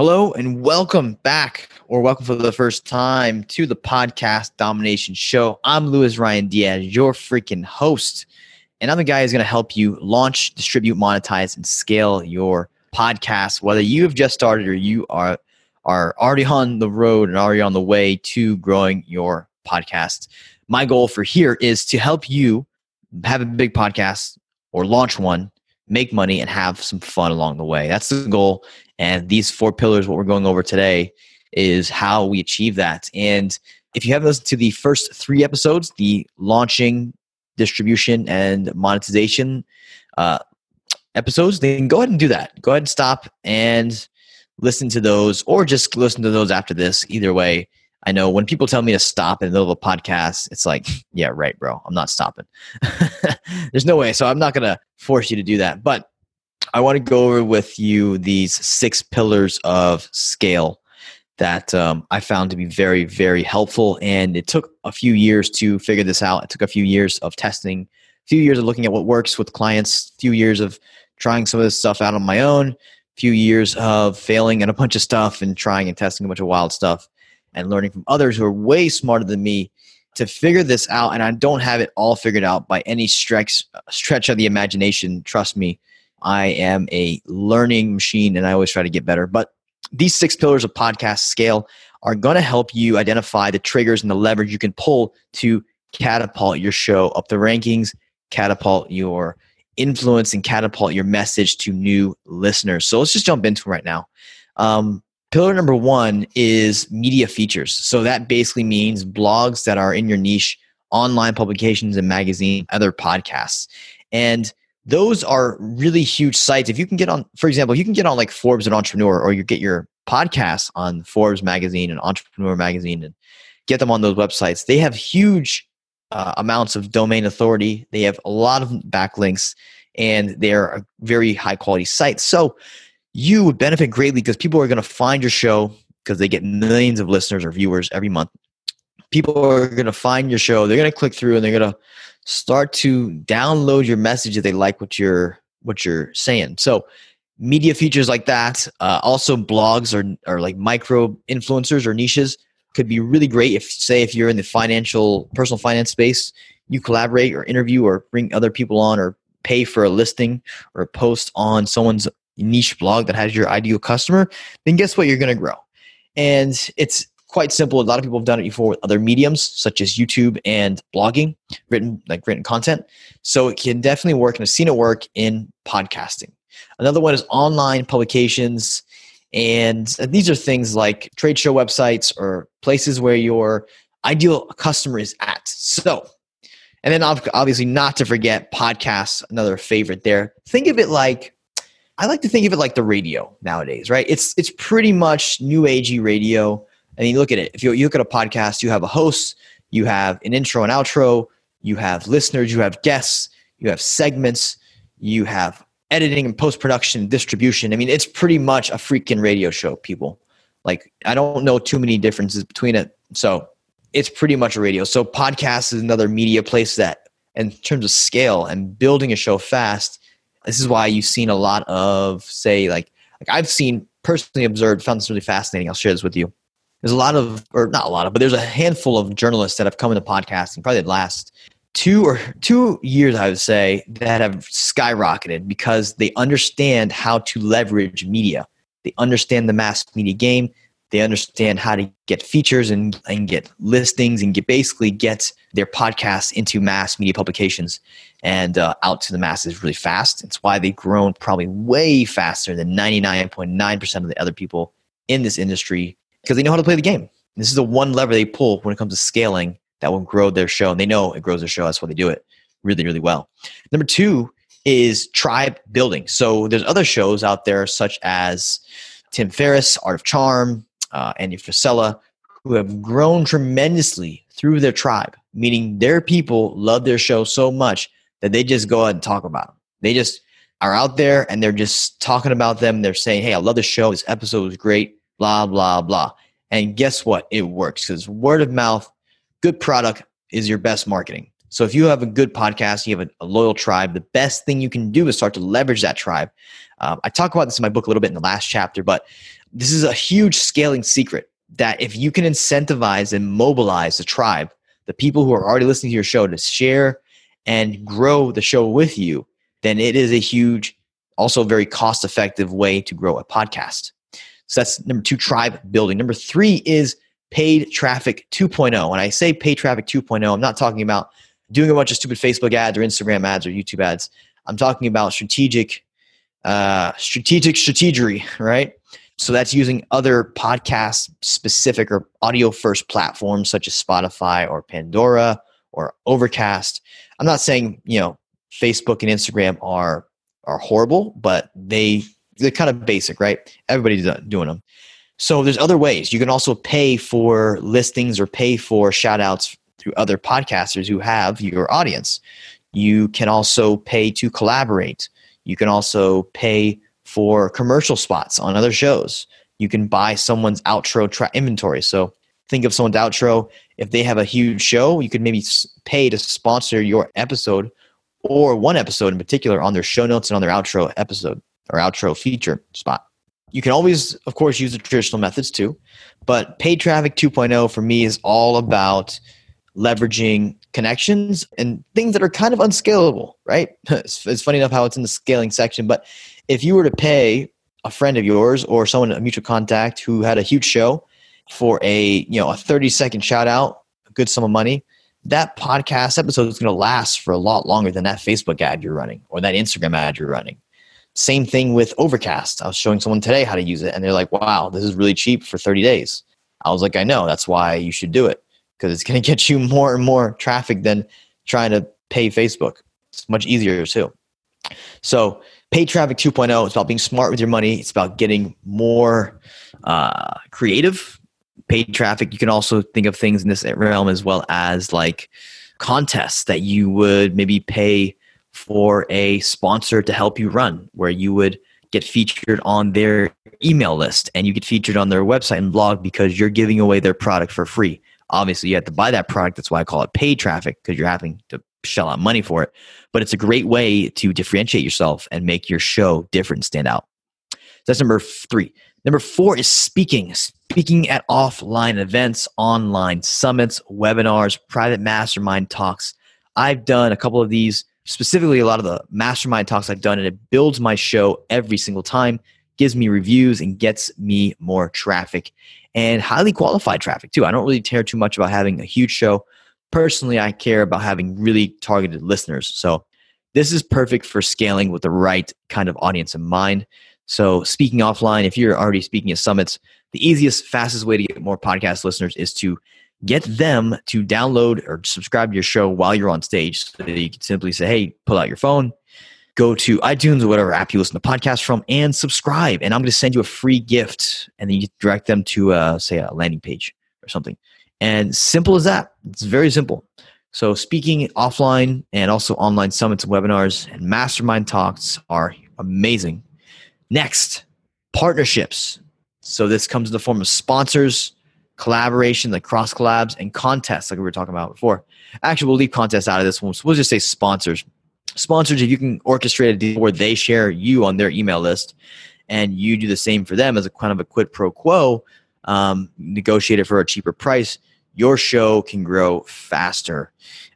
Hello and welcome back, or welcome for the first time to the Podcast Domination Show. I'm Luis Ryan Diaz, your freaking host. And I'm the guy who's going to help you launch, distribute, monetize, and scale your podcast, whether you have just started or you are are already on the road and already on the way to growing your podcast. My goal for here is to help you have a big podcast or launch one, make money, and have some fun along the way. That's the goal. And these four pillars, what we're going over today, is how we achieve that. And if you haven't listened to the first three episodes, the launching, distribution, and monetization uh, episodes, then go ahead and do that. Go ahead and stop and listen to those or just listen to those after this. Either way, I know when people tell me to stop in the middle of a podcast, it's like, yeah, right, bro. I'm not stopping. There's no way. So I'm not going to force you to do that. But I want to go over with you these six pillars of scale that um, I found to be very, very helpful. And it took a few years to figure this out. It took a few years of testing, a few years of looking at what works with clients, a few years of trying some of this stuff out on my own few years of failing at a bunch of stuff and trying and testing a bunch of wild stuff and learning from others who are way smarter than me to figure this out and i don't have it all figured out by any stretch stretch of the imagination trust me i am a learning machine and i always try to get better but these six pillars of podcast scale are going to help you identify the triggers and the leverage you can pull to catapult your show up the rankings catapult your influence and catapult your message to new listeners. So let's just jump into right now. Um, pillar number one is media features. So that basically means blogs that are in your niche, online publications and magazine, other podcasts. And those are really huge sites. If you can get on, for example, you can get on like Forbes and Entrepreneur, or you get your podcasts on Forbes magazine and Entrepreneur magazine and get them on those websites. They have huge uh, amounts of domain authority. They have a lot of backlinks and they're a very high quality site. So you would benefit greatly because people are going to find your show because they get millions of listeners or viewers every month. People are going to find your show. They're going to click through and they're going to start to download your message if they like what you're what you're saying. So media features like that, uh, also blogs or or like micro influencers or niches could be really great if say if you're in the financial personal finance space you collaborate or interview or bring other people on or pay for a listing or a post on someone's niche blog that has your ideal customer then guess what you're going to grow and it's quite simple a lot of people have done it before with other mediums such as youtube and blogging written like written content so it can definitely work and i've seen it work in podcasting another one is online publications and these are things like trade show websites or places where your ideal customer is at. So, and then obviously not to forget podcasts, another favorite there. Think of it like I like to think of it like the radio nowadays, right? It's it's pretty much new agey radio. And you look at it. If you, you look at a podcast, you have a host, you have an intro and outro, you have listeners, you have guests, you have segments, you have editing and post production, distribution. I mean, it's pretty much a freaking radio show, people. Like, I don't know too many differences between it. So, it's pretty much a radio. So, podcast is another media place that in terms of scale and building a show fast, this is why you've seen a lot of say like like I've seen personally observed found this really fascinating. I'll share this with you. There's a lot of or not a lot of, but there's a handful of journalists that have come into podcasting probably the last two or two years I would say that have skyrocketed because they understand how to leverage media. They understand the mass media game. They understand how to get features and, and get listings and get basically get their podcasts into mass media publications and uh, out to the masses really fast. It's why they've grown probably way faster than 99.9% of the other people in this industry because they know how to play the game. This is the one lever they pull when it comes to scaling that will grow their show. And they know it grows their show. That's why they do it really, really well. Number two is tribe building. So there's other shows out there such as Tim Ferriss, Art of Charm, uh, Andy Frisella, who have grown tremendously through their tribe, meaning their people love their show so much that they just go out and talk about them. They just are out there and they're just talking about them. They're saying, hey, I love the show. This episode was great, blah, blah, blah. And guess what? It works because word of mouth, good product is your best marketing. So if you have a good podcast, you have a, a loyal tribe, the best thing you can do is start to leverage that tribe. Um, I talk about this in my book a little bit in the last chapter, but this is a huge scaling secret that if you can incentivize and mobilize the tribe, the people who are already listening to your show to share and grow the show with you, then it is a huge, also very cost effective way to grow a podcast. So that's number two, tribe building. Number three is paid traffic 2.0. When I say paid traffic 2.0, I'm not talking about doing a bunch of stupid Facebook ads or Instagram ads or YouTube ads. I'm talking about strategic, uh, strategic strategery, right? So that's using other podcast specific or audio first platforms such as Spotify or Pandora or Overcast. I'm not saying, you know, Facebook and Instagram are are horrible, but they they're kind of basic, right? Everybody's doing them. So there's other ways. You can also pay for listings or pay for shout outs through other podcasters who have your audience. You can also pay to collaborate. You can also pay for commercial spots on other shows. You can buy someone's outro tra- inventory. So think of someone's outro. If they have a huge show, you could maybe pay to sponsor your episode or one episode in particular on their show notes and on their outro episode or outro feature spot. You can always, of course, use the traditional methods too, but paid traffic 2.0 for me is all about leveraging connections and things that are kind of unscalable, right? It's, it's funny enough how it's in the scaling section, but if you were to pay a friend of yours or someone a mutual contact who had a huge show for a you know a 30 second shout out a good sum of money that podcast episode is going to last for a lot longer than that facebook ad you're running or that instagram ad you're running same thing with overcast i was showing someone today how to use it and they're like wow this is really cheap for 30 days i was like i know that's why you should do it because it's going to get you more and more traffic than trying to pay facebook it's much easier too so Paid traffic 2.0 is about being smart with your money. It's about getting more uh, creative. Paid traffic, you can also think of things in this realm as well as like contests that you would maybe pay for a sponsor to help you run, where you would get featured on their email list and you get featured on their website and blog because you're giving away their product for free. Obviously, you have to buy that product. That's why I call it paid traffic because you're having to shell out money for it. But it's a great way to differentiate yourself and make your show different and stand out. So that's number three. Number four is speaking. Speaking at offline events, online summits, webinars, private mastermind talks. I've done a couple of these, specifically a lot of the mastermind talks I've done, and it builds my show every single time, gives me reviews, and gets me more traffic and highly qualified traffic too. I don't really care too much about having a huge show personally, I care about having really targeted listeners. So this is perfect for scaling with the right kind of audience in mind. So speaking offline, if you're already speaking at summits, the easiest, fastest way to get more podcast listeners is to get them to download or subscribe to your show while you're on stage. So you can simply say, hey, pull out your phone, go to iTunes or whatever app you listen to podcasts from, and subscribe. And I'm going to send you a free gift. And then you direct them to, uh, say, a landing page or something. And simple as that. It's very simple. So, speaking offline and also online summits and webinars and mastermind talks are amazing. Next, partnerships. So, this comes in the form of sponsors, collaboration, like cross collabs, and contests, like we were talking about before. Actually, we'll leave contests out of this one. So we'll just say sponsors. Sponsors, if you can orchestrate a deal where they share you on their email list and you do the same for them as a kind of a quid pro quo, um, negotiate it for a cheaper price, your show can grow faster.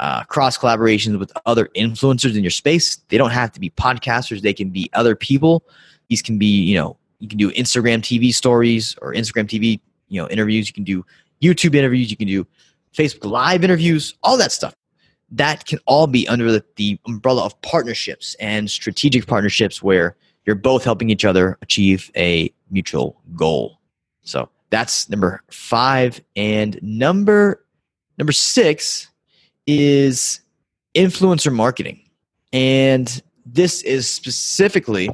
Uh, cross collaborations with other influencers in your space. They don't have to be podcasters, they can be other people. These can be, you know, you can do Instagram TV stories or Instagram TV, you know, interviews. You can do YouTube interviews. You can do Facebook Live interviews, all that stuff. That can all be under the, the umbrella of partnerships and strategic partnerships where you're both helping each other achieve a mutual goal. So that's number five. And number number six is influencer marketing. And this is specifically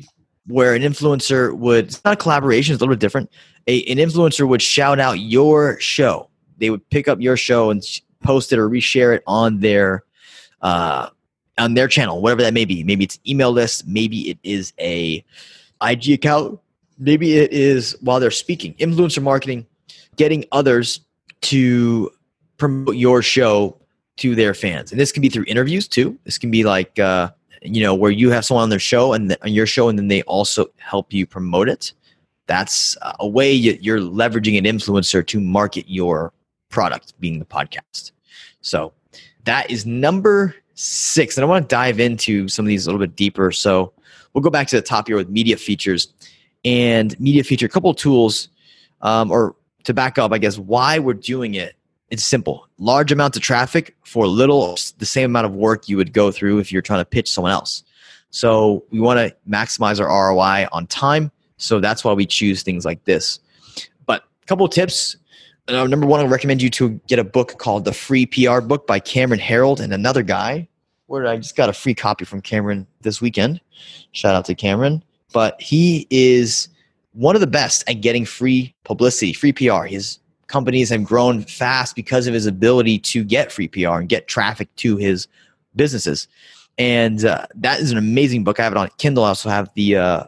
where an influencer would it's not a collaboration, it's a little bit different. A, an influencer would shout out your show. They would pick up your show and post it or reshare it on their uh, on their channel, whatever that may be. Maybe it's email list, maybe it is a IG account, maybe it is while they're speaking. Influencer marketing, getting others to promote your show to their fans. And this can be through interviews too. This can be like uh, you know where you have someone on their show and the, on your show and then they also help you promote it. That's a way you're leveraging an influencer to market your product being the podcast. So that is number six. And I want to dive into some of these a little bit deeper. So we'll go back to the top here with media features and media feature, a couple tools, um, or to back up, I guess, why we're doing it. It's simple. Large amounts of traffic for little, the same amount of work you would go through if you're trying to pitch someone else. So we want to maximize our ROI on time. So that's why we choose things like this. But a couple of tips uh, number one, I recommend you to get a book called The Free PR Book by Cameron Herold and another guy. Where I just got a free copy from Cameron this weekend. Shout out to Cameron. But he is one of the best at getting free publicity, free PR. His companies have grown fast because of his ability to get free PR and get traffic to his businesses. And uh, that is an amazing book. I have it on Kindle. I also have the uh,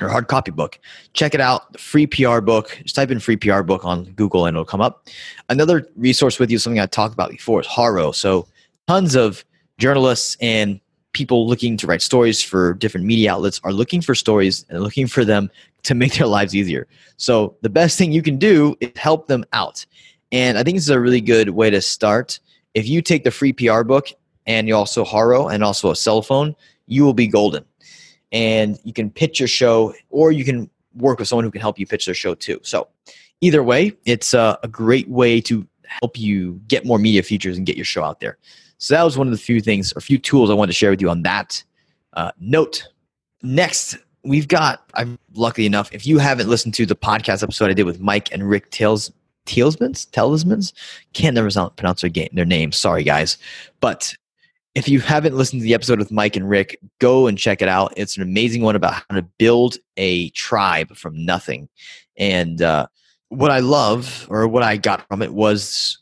or hard copy book. Check it out, the free PR book. Just type in free PR book on Google and it'll come up. Another resource with you, something I talked about before, is Haro. So tons of journalists and people looking to write stories for different media outlets are looking for stories and looking for them to make their lives easier. So the best thing you can do is help them out. And I think this is a really good way to start. If you take the free PR book and you also Haro and also a cell phone, you will be golden and you can pitch your show or you can work with someone who can help you pitch their show too. So, either way, it's a, a, great way to help you get more media features and get your show out there. So, that was one of the few things or few tools I wanted to share with you on that uh, note. Next, we've got, I'm lucky enough, if you haven't listened to the podcast episode I did with Mike and Rick Tails, Tailsmans, Talismans, can't never pronounce their, game, their name. Sorry, guys. But if you haven't listened to the episode with Mike and Rick, go and check it out. It's an amazing one about how to build a tribe from nothing. And uh, what I love, or what I got from it, was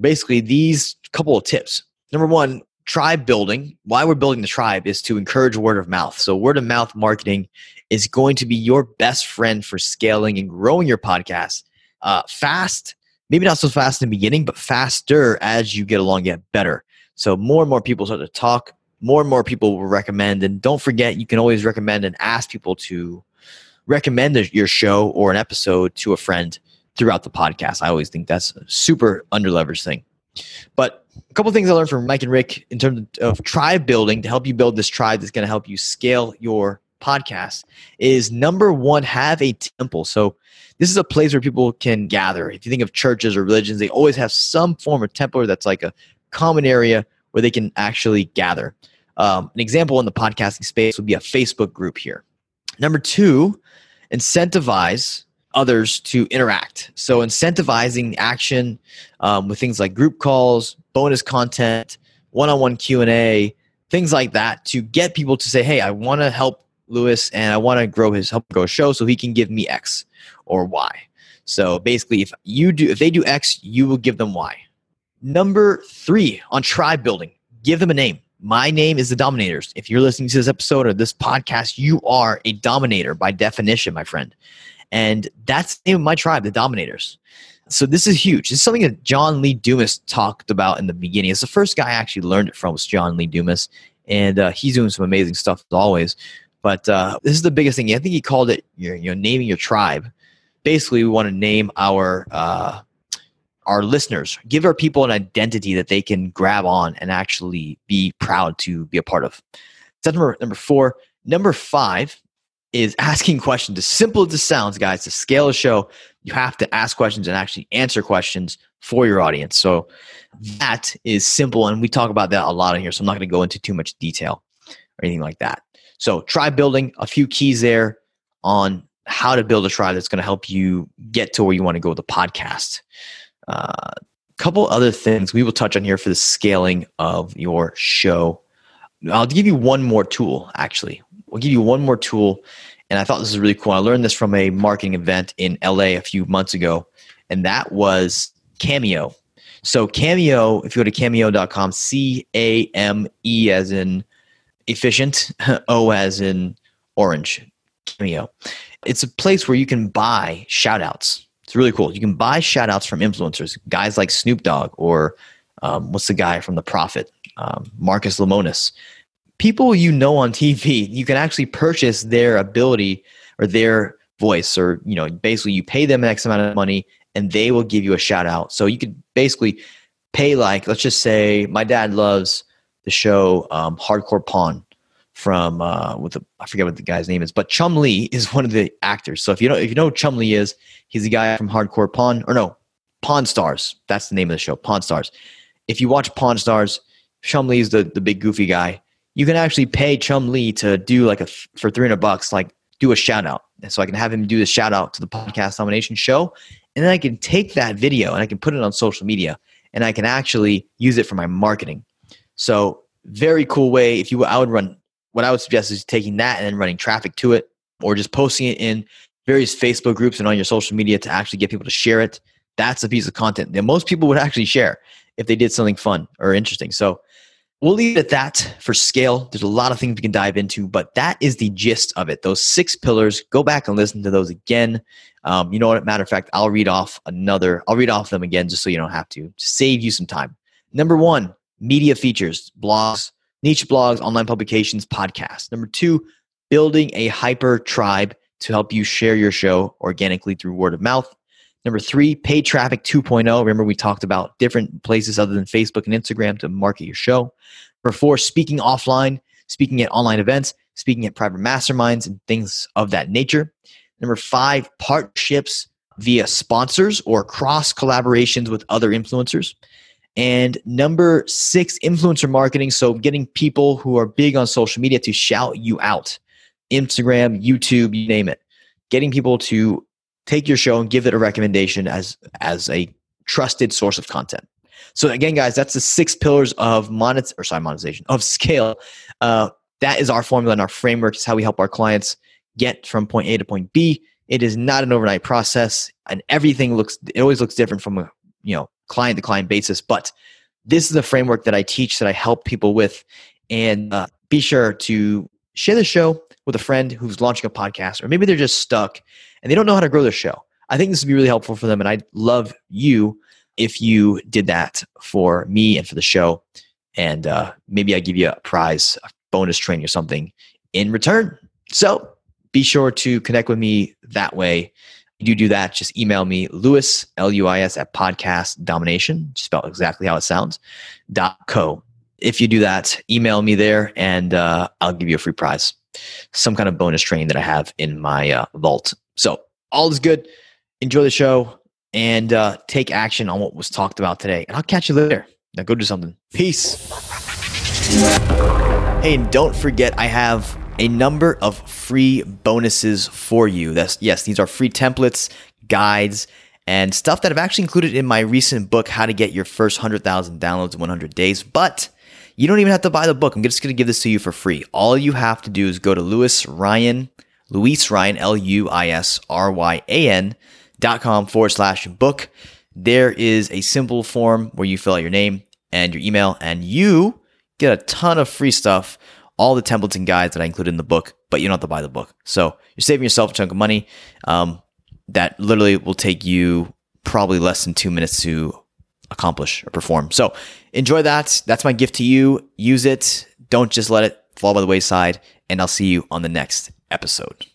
basically these couple of tips. Number one, tribe building. Why we're building the tribe is to encourage word of mouth. So, word of mouth marketing is going to be your best friend for scaling and growing your podcast uh, fast. Maybe not so fast in the beginning, but faster as you get along, get better. So more and more people start to talk, more and more people will recommend. And don't forget, you can always recommend and ask people to recommend your show or an episode to a friend throughout the podcast. I always think that's a super underleveraged thing. But a couple things I learned from Mike and Rick in terms of tribe building to help you build this tribe that's going to help you scale your podcast is number one, have a temple. So this is a place where people can gather. If you think of churches or religions, they always have some form of temple that's like a common area where they can actually gather. Um, an example in the podcasting space would be a Facebook group here. Number two, incentivize others to interact. So incentivizing action um, with things like group calls, bonus content, one-on-one Q&A, things like that to get people to say, hey, I want to help Luis and I want to grow his help grow show so he can give me X or Y. So basically, if you do, if they do X, you will give them Y. Number three on tribe building, give them a name. My name is the Dominators. If you're listening to this episode or this podcast, you are a dominator by definition, my friend. And that's the name of my tribe, the Dominators. So this is huge. Is something that John Lee Dumas talked about in the beginning. It's the first guy I actually learned it from was John Lee Dumas, and uh, he's doing some amazing stuff as always. But uh, this is the biggest thing. I think he called it you naming your tribe. Basically, we want to name our uh, our listeners, give our people an identity that they can grab on and actually be proud to be a part of. That's number number four. Number five is asking questions. As simple as it sounds, guys, to scale a show, you have to ask questions and actually answer questions for your audience. So that is simple, and we talk about that a lot in here. So I'm not going to go into too much detail or anything like that. So try building, a few keys there on how to build a tribe that's going to help you get to where you want to go with the podcast. A uh, couple other things we will touch on here for the scaling of your show. I'll give you one more tool, actually. We'll give you one more tool. And I thought this was really cool. I learned this from a marketing event in LA a few months ago, and that was Cameo. So, Cameo, if you go to cameo.com, C A M E as in efficient, O as in orange, Cameo. It's a place where you can buy shout outs it's really cool. You can buy shout outs from influencers, guys like Snoop Dogg or um, what's the guy from The Profit, um, Marcus Lemonis. People you know on TV, you can actually purchase their ability or their voice, or you know, basically you pay them an X amount of money and they will give you a shout out. So you could basically pay like, let's just say, my dad loves the show um, Hardcore Pawn from uh, with the I forget what the guy's name is, but Chumlee is one of the actors. So if you know if you know Chumlee is, he's the guy from Hardcore Pawn or no Pawn Stars. That's the name of the show, Pawn Stars. If you watch Pawn Stars, Chum is the the big goofy guy. You can actually pay Chumlee to do like a for three hundred bucks, like do a shout out. And so I can have him do the shout out to the podcast domination show, and then I can take that video and I can put it on social media, and I can actually use it for my marketing. So very cool way. If you I would run what I would suggest is taking that and then running traffic to it or just posting it in various Facebook groups and on your social media to actually get people to share it. That's a piece of content that most people would actually share if they did something fun or interesting. So we'll leave it at that for scale. There's a lot of things we can dive into, but that is the gist of it. Those six pillars, go back and listen to those again. Um, you know what? Matter of fact, I'll read off another, I'll read off them again just so you don't have to, to save you some time. Number one, media features, blogs, niche blogs, online publications, podcasts. Number two, building a hyper tribe to help you share your show organically through word of mouth. Number three, paid traffic 2.0. Remember, we talked about different places other than Facebook and Instagram to market your show. Number four, speaking offline, speaking at online events, speaking at private masterminds, and things of that nature. Number five, partnerships via sponsors or cross collaborations with other influencers. And number six, influencer marketing. So getting people who are big on social media to shout you out. Instagram, YouTube, you name it. Getting people to take your show and give it a recommendation as as a trusted source of content. So again, guys, that's the six pillars of monet or sorry, monetization of scale. Uh, that is our formula and our framework. Is how we help our clients get from point A to point B. It is not an overnight process, and everything looks. It always looks different from a you know client to client basis. But this is a framework that I teach that I help people with. And uh, be sure to share the show with a friend who's launching a podcast, or maybe they're just stuck and they don't know how to grow their show. I think this would be really helpful for them. And I'd love you if you did that for me and for the show. And uh, maybe I give you a prize, a bonus training or something in return. So be sure to connect with me that way you do that, just email me, Luis, L U I S, at podcast domination, spelled exactly how it sounds, dot co. If you do that, email me there and uh, I'll give you a free prize, some kind of bonus training that I have in my uh, vault. So, all is good. Enjoy the show and uh, take action on what was talked about today. And I'll catch you later. Now, go do something. Peace. Hey, and don't forget, I have a number of free bonuses for you. That's yes, these are free templates, guides, and stuff that I've actually included in my recent book, How to Get Your First 100,000 Downloads in 100 Days. But you don't even have to buy the book. I'm just going to give this to you for free. All you have to do is go to Luis Ryan, Luis Ryan, L U I S R Y A N dot com forward slash book. There is a simple form where you fill out your name and your email, and you get a ton of free stuff all the templates and guides that I included in the book, but you don't have to buy the book. So you're saving yourself a chunk of money um, that literally will take you probably less than two minutes to accomplish or perform. So enjoy that. That's my gift to you. Use it. Don't just let it fall by the wayside. And I'll see you on the next episode.